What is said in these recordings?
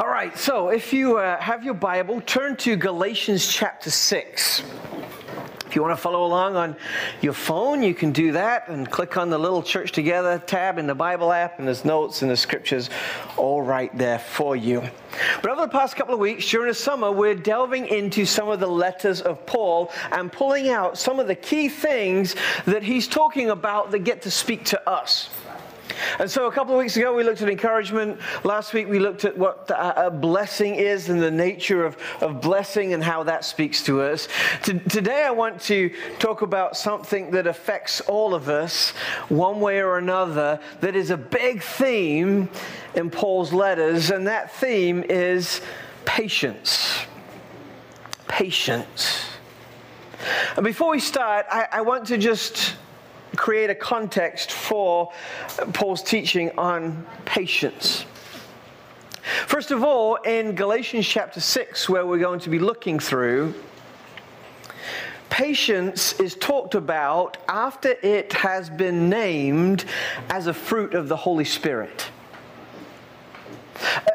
All right, so if you uh, have your Bible, turn to Galatians chapter 6. If you want to follow along on your phone, you can do that and click on the little Church Together tab in the Bible app, and there's notes and the scriptures all right there for you. But over the past couple of weeks during the summer, we're delving into some of the letters of Paul and pulling out some of the key things that he's talking about that get to speak to us. And so a couple of weeks ago, we looked at encouragement. Last week, we looked at what a blessing is and the nature of, of blessing and how that speaks to us. today, I want to talk about something that affects all of us, one way or another, that is a big theme in Paul's letters, and that theme is patience. Patience. And before we start, I, I want to just create a context for Paul's teaching on patience. First of all, in Galatians chapter 6, where we're going to be looking through, patience is talked about after it has been named as a fruit of the Holy Spirit.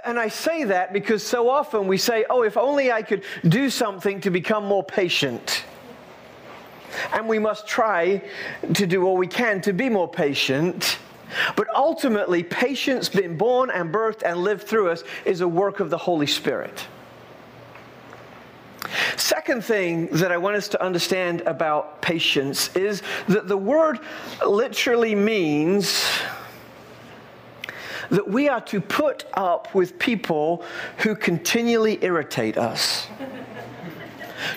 And I say that because so often we say, oh, if only I could do something to become more patient and we must try to do all we can to be more patient. But ultimately, patience being born and birthed and lived through us is a work of the Holy Spirit. Second thing that I want us to understand about patience is that the word literally means that we are to put up with people who continually irritate us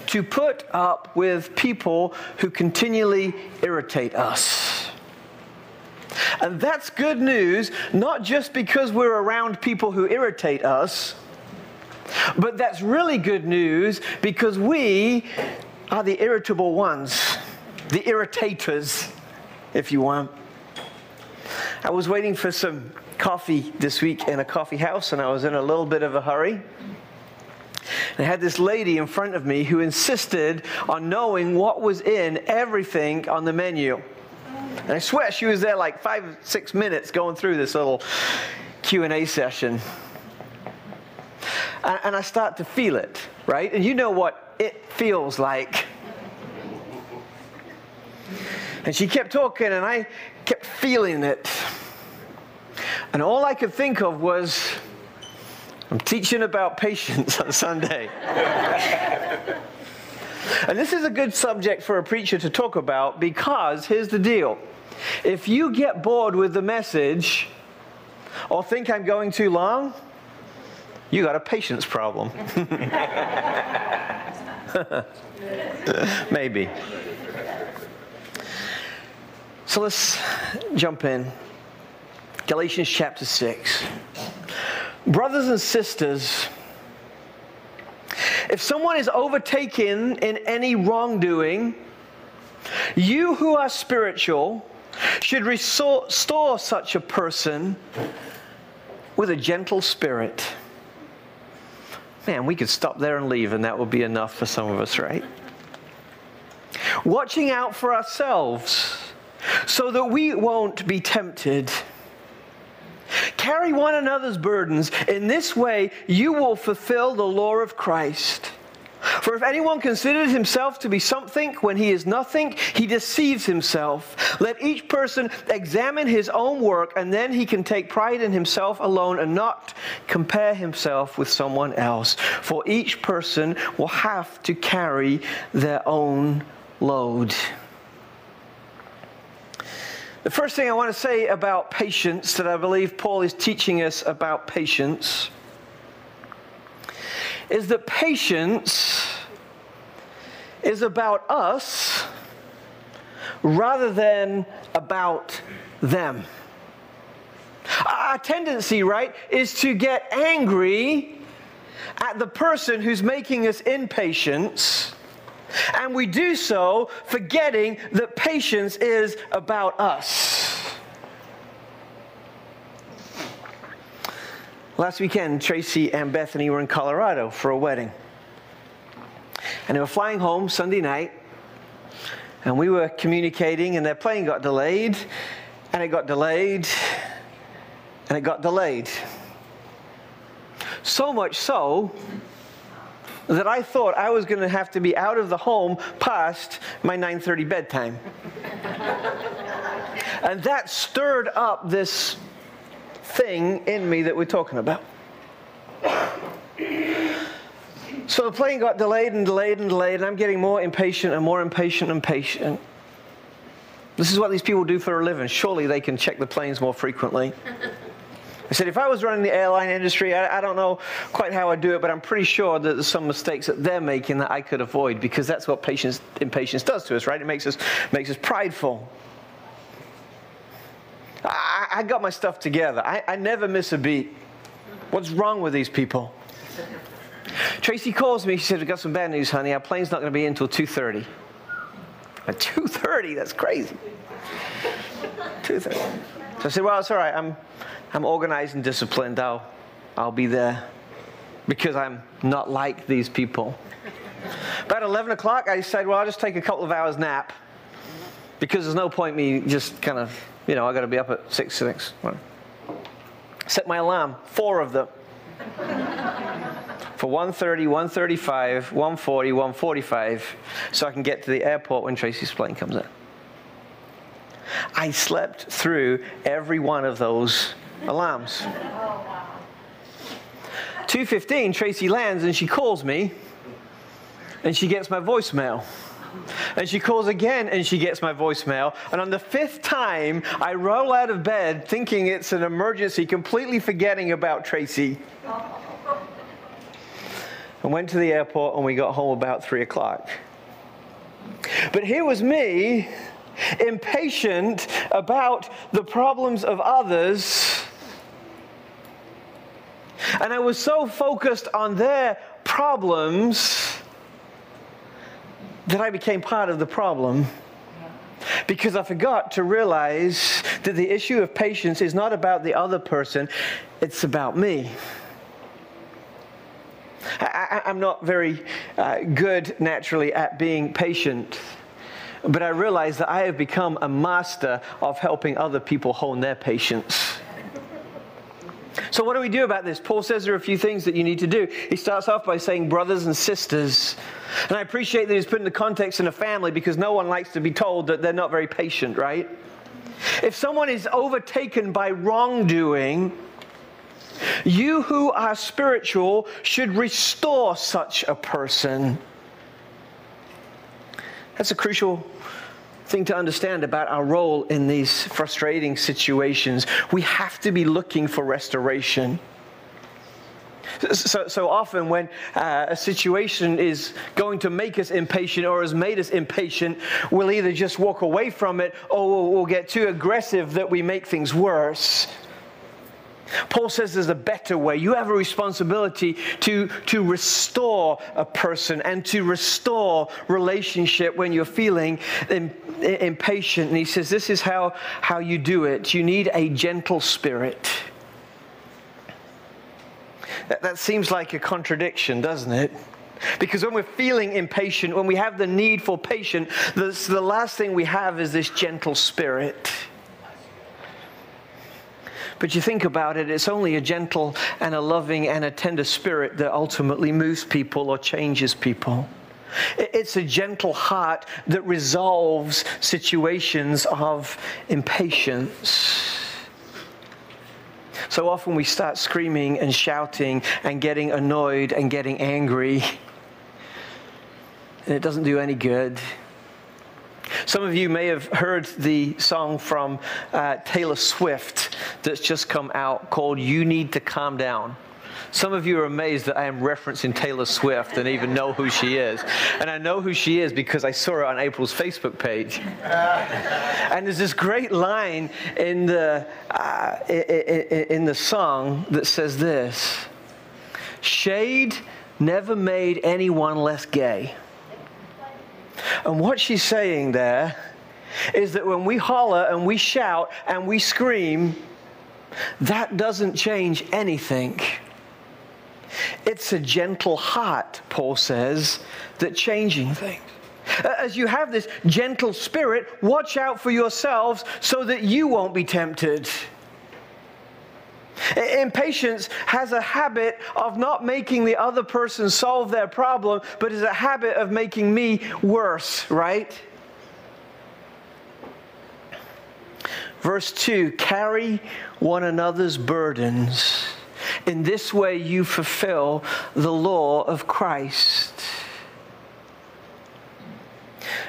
to put up with people who continually irritate us. And that's good news, not just because we're around people who irritate us, but that's really good news because we are the irritable ones, the irritators, if you want. I was waiting for some coffee this week in a coffee house, and I was in a little bit of a hurry. And I had this lady in front of me who insisted on knowing what was in everything on the menu. And I swear she was there like five, six minutes going through this little Q&A session. And, and I start to feel it, right? And you know what it feels like. And she kept talking, and I kept feeling it. And all I could think of was, I'm teaching about patience on Sunday. and this is a good subject for a preacher to talk about because here's the deal. If you get bored with the message or think I'm going too long, you got a patience problem. Maybe. So let's jump in. Galatians chapter 6. Brothers and sisters, if someone is overtaken in any wrongdoing, you who are spiritual should restore such a person with a gentle spirit. Man, we could stop there and leave, and that would be enough for some of us, right? Watching out for ourselves so that we won't be tempted. Carry one another's burdens. In this way, you will fulfill the law of Christ. For if anyone considers himself to be something when he is nothing, he deceives himself. Let each person examine his own work, and then he can take pride in himself alone and not compare himself with someone else. For each person will have to carry their own load. The first thing I want to say about patience that I believe Paul is teaching us about patience is that patience is about us rather than about them. Our tendency, right, is to get angry at the person who's making us impatient and we do so forgetting that patience is about us. Last weekend, Tracy and Bethany were in Colorado for a wedding. And they were flying home Sunday night. And we were communicating, and their plane got delayed, and it got delayed, and it got delayed. So much so that I thought I was going to have to be out of the home past my 9:30 bedtime. and that stirred up this thing in me that we're talking about. So the plane got delayed and delayed and delayed, and I'm getting more impatient and more impatient and patient. This is what these people do for a living. Surely they can check the planes more frequently. I said, if I was running the airline industry, I, I, don't know quite how I'd do it, but I'm pretty sure that there's some mistakes that they're making that I could avoid because that's what patience, impatience does to us, right? It makes us, makes us prideful. I, I got my stuff together. I, I never miss a beat. What's wrong with these people? Tracy calls me. She said, "We've got some bad news, honey. Our plane's not going to be in until 2:30." At 2:30, that's crazy. 2:30. So I said, "Well, it's all right. I'm, I'm organized and disciplined. I'll, I'll be there because I'm not like these people." About 11 o'clock, I decided, "Well, I'll just take a couple of hours nap because there's no point me just kind of, you know, I got to be up at six, six." Set my alarm, four of them for 1.30, 1.35, 1.40, 1.45 so I can get to the airport when Tracy's plane comes in. I slept through every one of those alarms. 2.15, Tracy lands and she calls me and she gets my voicemail. And she calls again and she gets my voicemail. And on the fifth time, I roll out of bed thinking it's an emergency, completely forgetting about Tracy. And went to the airport and we got home about three o'clock. But here was me, impatient about the problems of others. And I was so focused on their problems that I became part of the problem because I forgot to realize that the issue of patience is not about the other person, it's about me. I, am not very uh, good naturally at being patient, but I realize that I have become a master of helping other people hone their patience. So, what do we do about this? Paul says there are a few things that you need to do. He starts off by saying, brothers and sisters. And I appreciate that he's put in the context in a family because no one likes to be told that they're not very patient, right? If someone is overtaken by wrongdoing, you who are spiritual should restore such a person. That's a crucial thing to understand about our role in these frustrating situations. We have to be looking for restoration. So, so often, when uh, a situation is going to make us impatient or has made us impatient, we'll either just walk away from it or we'll, we'll get too aggressive that we make things worse. Paul says there's a better way. You have a responsibility to, to restore a person and to restore relationship when you're feeling impatient. And he says this is how, how you do it. You need a gentle spirit. That, that seems like a contradiction, doesn't it? Because when we're feeling impatient, when we have the need for patience, the, the last thing we have is this gentle spirit. But you think about it, it's only a gentle and a loving and a tender spirit that ultimately moves people or changes people. It's a gentle heart that resolves situations of impatience. So often we start screaming and shouting and getting annoyed and getting angry, and it doesn't do any good. Some of you may have heard the song from uh, Taylor Swift that's just come out called You Need to Calm Down. Some of you are amazed that I am referencing Taylor Swift and even know who she is. And I know who she is because I saw her on April's Facebook page. and there's this great line in the, uh, in the song that says this Shade never made anyone less gay. And what she's saying there is that when we holler and we shout and we scream, that doesn't change anything. It's a gentle heart, Paul says, that changing things. As you have this gentle spirit, watch out for yourselves so that you won't be tempted. Impatience has a habit of not making the other person solve their problem, but is a habit of making me worse, right? Verse 2 carry one another's burdens. In this way, you fulfill the law of Christ.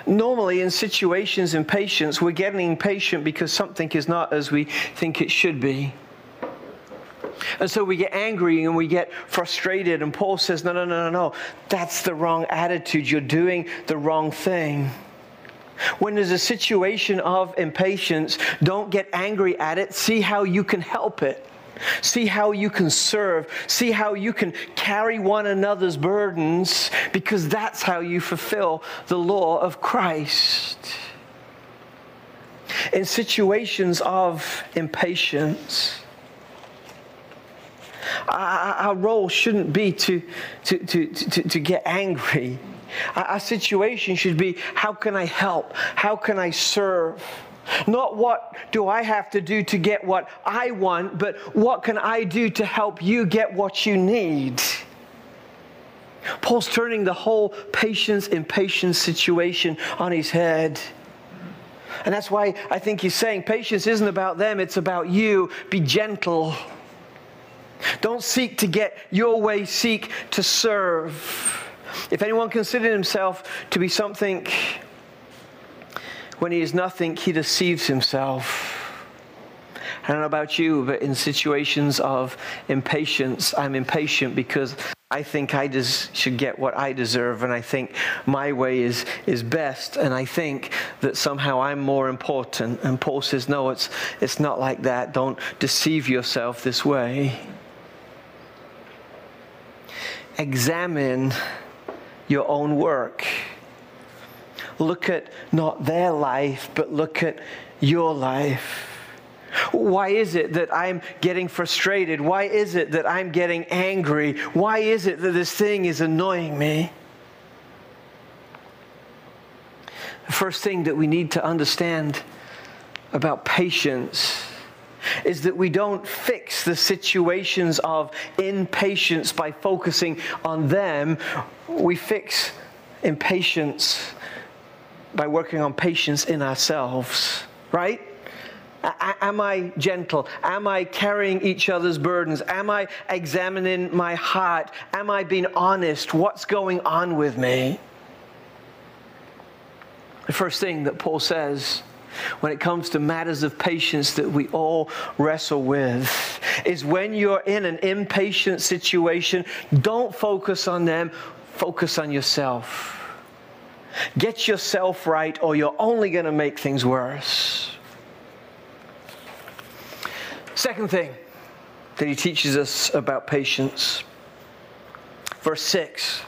Normally, in situations in patience, we're getting impatient because something is not as we think it should be. And so we get angry and we get frustrated. And Paul says, No, no, no, no, no. That's the wrong attitude. You're doing the wrong thing. When there's a situation of impatience, don't get angry at it. See how you can help it. See how you can serve. See how you can carry one another's burdens because that's how you fulfill the law of Christ. In situations of impatience, our role shouldn't be to, to, to, to, to get angry. Our situation should be how can I help? How can I serve? Not what do I have to do to get what I want, but what can I do to help you get what you need? Paul's turning the whole patience impatience situation on his head. And that's why I think he's saying patience isn't about them, it's about you. Be gentle. Don't seek to get your way, seek to serve. If anyone considers himself to be something when he is nothing, he deceives himself. I don't know about you, but in situations of impatience, I'm impatient because I think I des- should get what I deserve, and I think my way is, is best, and I think that somehow I'm more important. And Paul says, No, it's, it's not like that. Don't deceive yourself this way examine your own work. Look at not their life, but look at your life. Why is it that I'm getting frustrated? Why is it that I'm getting angry? Why is it that this thing is annoying me? The first thing that we need to understand about patience is that we don't fix the situations of impatience by focusing on them. We fix impatience by working on patience in ourselves, right? Am I gentle? Am I carrying each other's burdens? Am I examining my heart? Am I being honest? What's going on with me? The first thing that Paul says when it comes to matters of patience that we all wrestle with is when you're in an impatient situation, don't focus on them, focus on yourself. Get yourself right, or you're only going to make things worse. Second thing that he teaches us about patience, verse 6.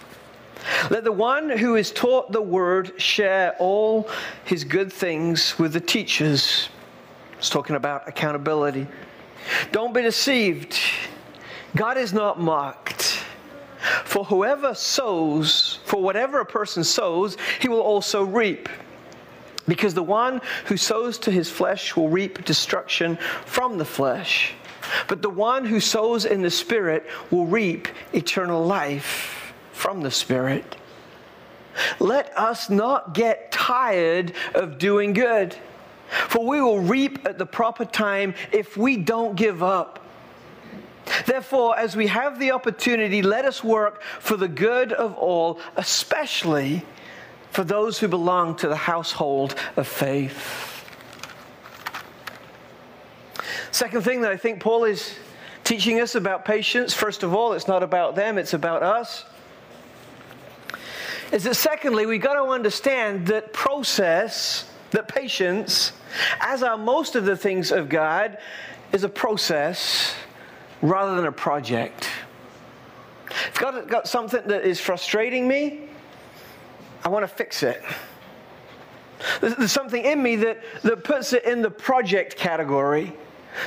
Let the one who is taught the word share all his good things with the teachers. It's talking about accountability. Don't be deceived. God is not mocked. For whoever sows, for whatever a person sows, he will also reap. Because the one who sows to his flesh will reap destruction from the flesh. But the one who sows in the Spirit will reap eternal life from the Spirit. Let us not get tired of doing good, for we will reap at the proper time if we don't give up. Therefore, as we have the opportunity, let us work for the good of all, especially for those who belong to the household of faith. Second thing that I think Paul is teaching us about patience, first of all, it's not about them, it's about us is that secondly, we've got to understand that process, that patience, as are most of the things of God, is a process rather than a project. If God got something that is frustrating me, I want to fix it. There's something in me that, that puts it in the project category,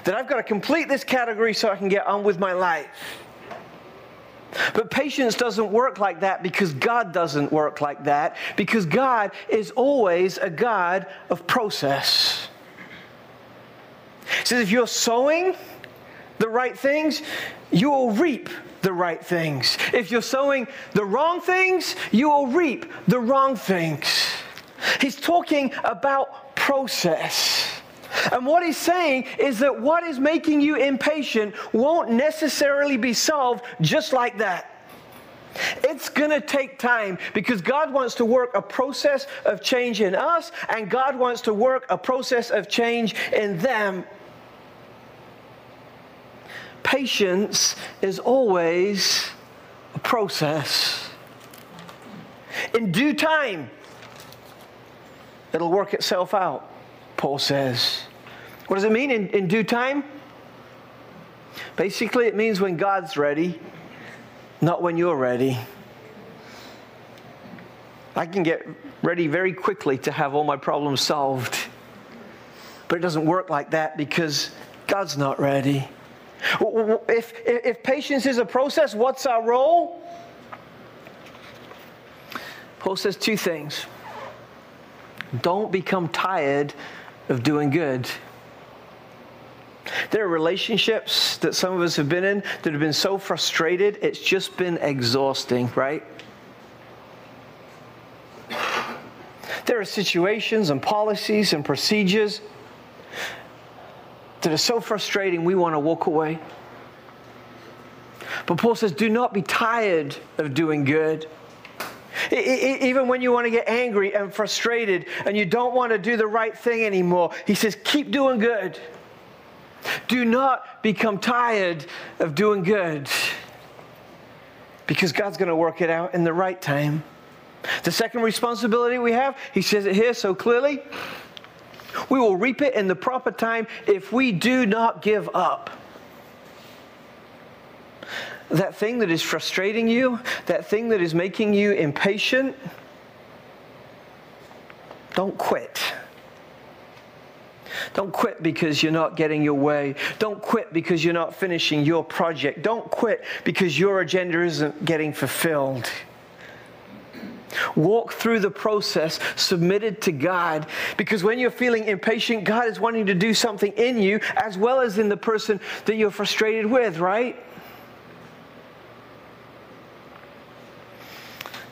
that I've got to complete this category so I can get on with my life. But patience doesn't work like that because God doesn't work like that, because God is always a God of process. He says, if you're sowing, the right things, you will reap the right things. If you're sowing the wrong things, you will reap the wrong things. He's talking about process. And what he's saying is that what is making you impatient won't necessarily be solved just like that. It's going to take time because God wants to work a process of change in us, and God wants to work a process of change in them. Patience is always a process. In due time, it'll work itself out, Paul says. What does it mean in, in due time? Basically, it means when God's ready not when you're ready. I can get ready very quickly to have all my problems solved. But it doesn't work like that because God's not ready. If, if patience is a process, what's our role? Paul says two things. Don't become tired of doing good. There are relationships that some of us have been in that have been so frustrated, it's just been exhausting, right? There are situations and policies and procedures that are so frustrating we want to walk away. But Paul says, do not be tired of doing good. Even when you want to get angry and frustrated and you don't want to do the right thing anymore, he says, keep doing good. Do not become tired of doing good because God's going to work it out in the right time. The second responsibility we have, he says it here so clearly we will reap it in the proper time if we do not give up. That thing that is frustrating you, that thing that is making you impatient, don't quit. Don't quit because you're not getting your way. Don't quit because you're not finishing your project. Don't quit because your agenda isn't getting fulfilled. Walk through the process submitted to God because when you're feeling impatient, God is wanting to do something in you as well as in the person that you're frustrated with, right?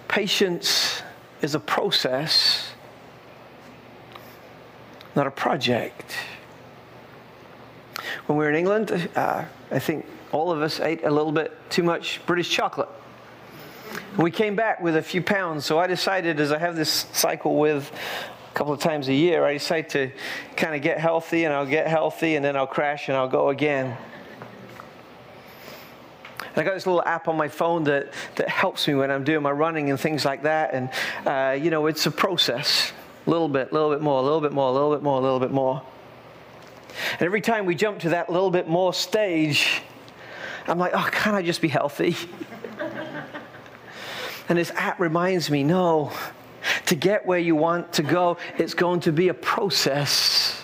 Patience is a process not a project. When we were in England, uh, I think all of us ate a little bit too much British chocolate. We came back with a few pounds, so I decided as I have this cycle with a couple of times a year, I decide to kind of get healthy and I'll get healthy and then I'll crash and I'll go again. And I got this little app on my phone that, that helps me when I'm doing my running and things like that. And, uh, you know, it's a process. A little bit, a little bit more, a little bit more, a little bit more, a little bit more. And every time we jump to that little bit more stage, I'm like, oh, can't I just be healthy? and this app reminds me no, to get where you want to go, it's going to be a process.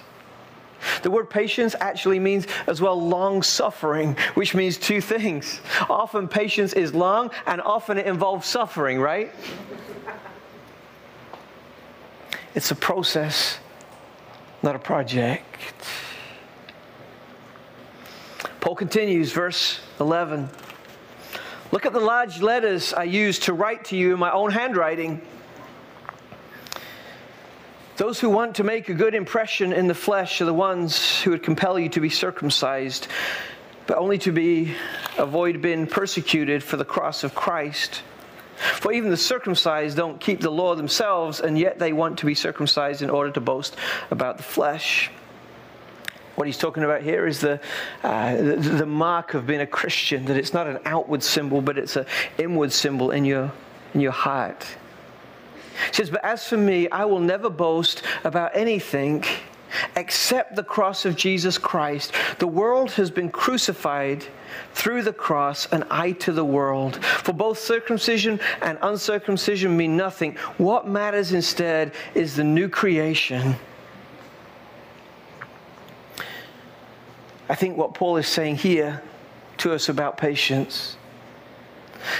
The word patience actually means as well long suffering, which means two things. Often patience is long and often it involves suffering, right? It's a process, not a project. Paul continues, verse 11. Look at the large letters I used to write to you in my own handwriting. Those who want to make a good impression in the flesh are the ones who would compel you to be circumcised, but only to be avoid being persecuted for the cross of Christ. For even the circumcised don't keep the law themselves, and yet they want to be circumcised in order to boast about the flesh. What he's talking about here is the, uh, the, the mark of being a Christian, that it's not an outward symbol, but it's an inward symbol in your, in your heart. He says, But as for me, I will never boast about anything except the cross of Jesus Christ. The world has been crucified through the cross, and I to the world. For both circumcision and uncircumcision mean nothing. What matters instead is the new creation. I think what Paul is saying here to us about patience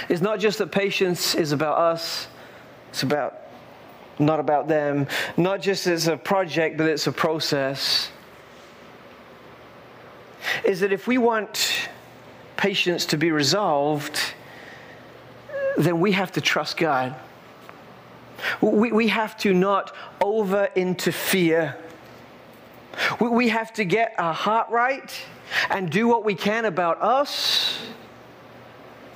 is not just that patience is about us, it's about not about them, not just as a project, but it's a process. Is that if we want patience to be resolved, then we have to trust God. We, we have to not over interfere. We, we have to get our heart right and do what we can about us,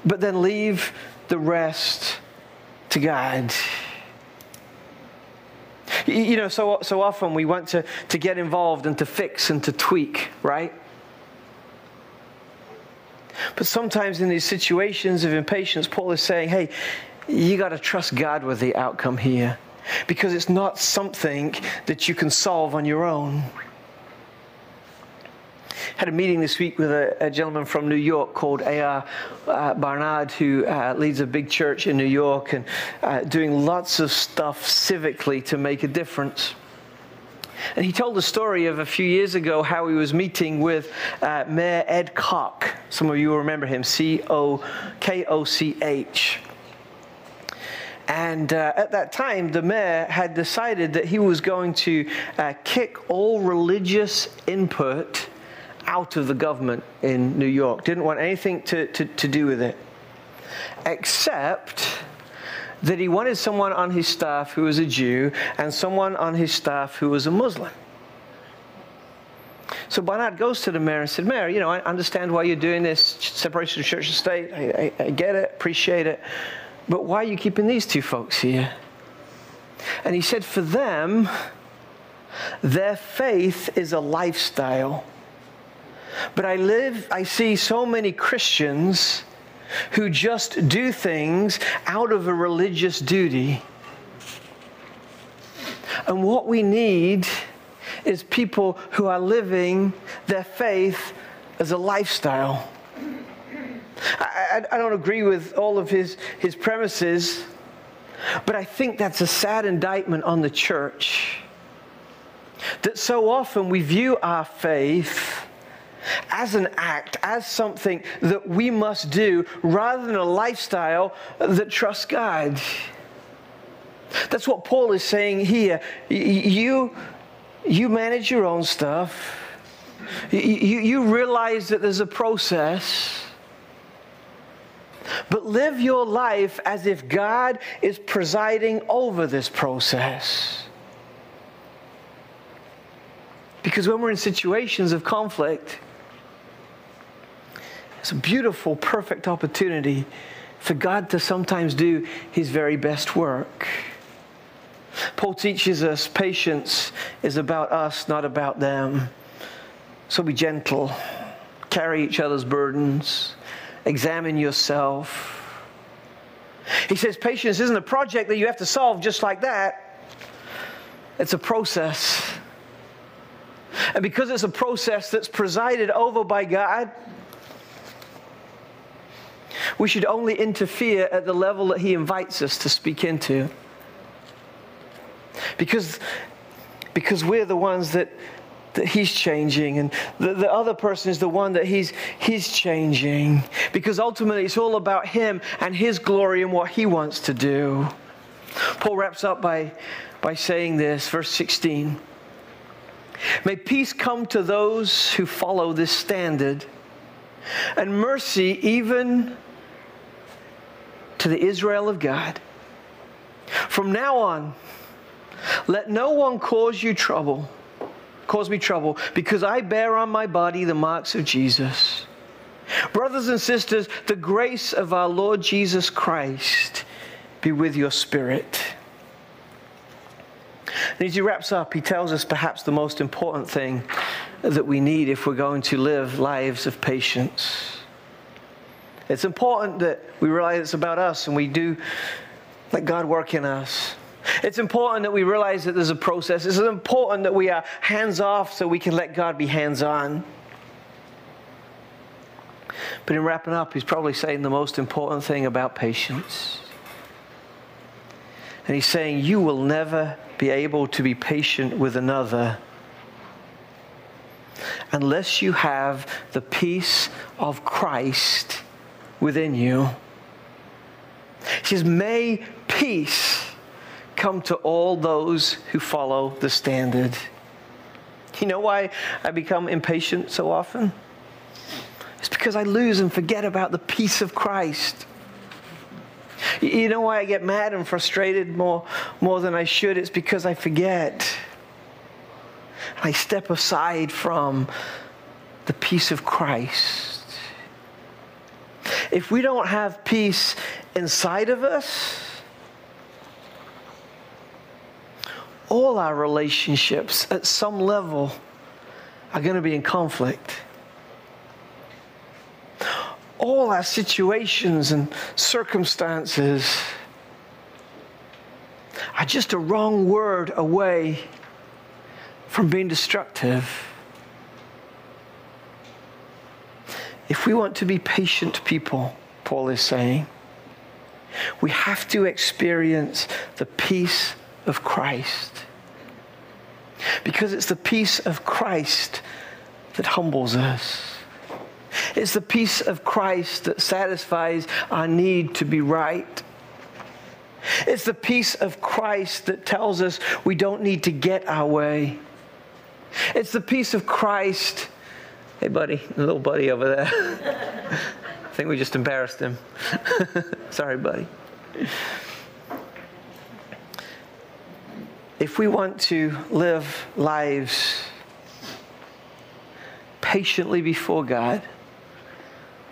but then leave the rest to God. You know, so, so often we want to, to get involved and to fix and to tweak, right? But sometimes in these situations of impatience, Paul is saying, hey, you got to trust God with the outcome here because it's not something that you can solve on your own. Had a meeting this week with a, a gentleman from New York called A.R. Uh, Bernard, who uh, leads a big church in New York and uh, doing lots of stuff civically to make a difference. And he told the story of a few years ago how he was meeting with uh, Mayor Ed Koch. Some of you remember him, C O K O C H. And uh, at that time, the mayor had decided that he was going to uh, kick all religious input out of the government in New York. Didn't want anything to, to, to do with it. Except that he wanted someone on his staff who was a Jew and someone on his staff who was a Muslim. So Bernard goes to the mayor and said, Mayor, you know, I understand why you're doing this separation of church and state. I, I, I get it, appreciate it. But why are you keeping these two folks here? And he said, For them, their faith is a lifestyle. But I live, I see so many Christians who just do things out of a religious duty. And what we need is people who are living their faith as a lifestyle. I, I, I, don't agree with all of his, his premises, but I think that's a sad indictment on the church. That so often we view our faith as an act, as something that we must do, rather than a lifestyle that trusts God. That's what Paul is saying here. You, you manage your own stuff. You, you realize that there's a process. But live your life as if God is presiding over this process. Because when we're in situations of conflict, it's a beautiful, perfect opportunity for God to sometimes do his very best work. Paul teaches us patience is about us, not about them. So be gentle, carry each other's burdens, examine yourself. He says patience isn't a project that you have to solve just like that, it's a process. And because it's a process that's presided over by God, we should only interfere at the level that He invites us to speak into. Because, because we're the ones that, that He's changing, and the, the other person is the one that he's, he's changing. Because ultimately, it's all about Him and His glory and what He wants to do. Paul wraps up by, by saying this, verse 16. May peace come to those who follow this standard, and mercy even to the Israel of God. From now on, let no one cause you trouble, cause me trouble, because I bear on my body the marks of Jesus. Brothers and sisters, the grace of our Lord Jesus Christ be with your spirit. And as he wraps up, he tells us perhaps the most important thing that we need if we're going to live lives of patience. It's important that we realize it's about us and we do let God work in us. It's important that we realize that there's a process. It's important that we are hands off so we can let God be hands on. But in wrapping up, he's probably saying the most important thing about patience. And he's saying, You will never be able to be patient with another unless you have the peace of Christ within you. He says, May peace come to all those who follow the standard. You know why I become impatient so often? It's because I lose and forget about the peace of Christ. You know why I get mad and frustrated more, more than I should? It's because I forget. I step aside from the peace of Christ. If we don't have peace inside of us, all our relationships at some level are going to be in conflict. All our situations and circumstances are just a wrong word away from being destructive. If we want to be patient people, Paul is saying, we have to experience the peace of Christ. Because it's the peace of Christ that humbles us. It's the peace of Christ that satisfies our need to be right. It's the peace of Christ that tells us we don't need to get our way. It's the peace of Christ. Hey, buddy, little buddy over there. I think we just embarrassed him. Sorry, buddy. If we want to live lives patiently before God,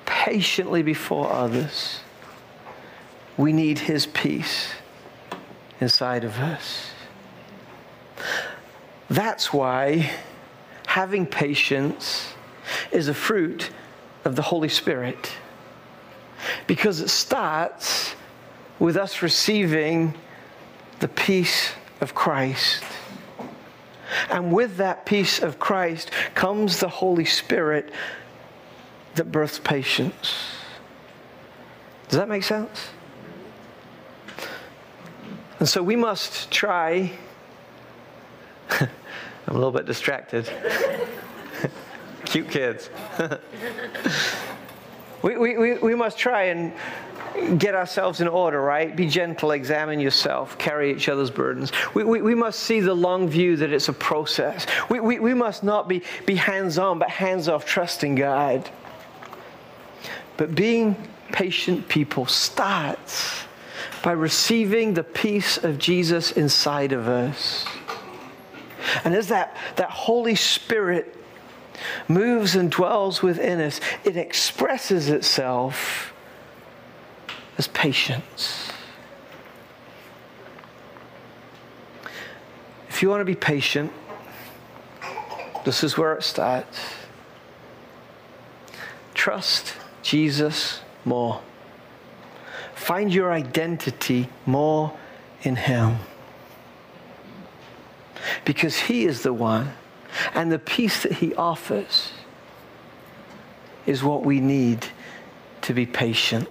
patiently before others, we need His peace inside of us. That's why having patience is a fruit of the Holy Spirit. Because it starts with us receiving the peace of Christ. And with that peace of Christ comes the Holy Spirit that births patience. Does that make sense? And so we must try. I'm a little bit distracted. Cute kids. we, we, we must try and get ourselves in order, right? Be gentle, examine yourself, carry each other's burdens. We, we, we must see the long view that it's a process. We, we, we must not be, be hands on, but hands off, trusting God. But being patient people starts by receiving the peace of Jesus inside of us. And as that, that Holy Spirit moves and dwells within us, it expresses itself as patience. If you want to be patient, this is where it starts. Trust Jesus more. Find your identity more in Him. Because He is the one, and the peace that He offers is what we need to be patient.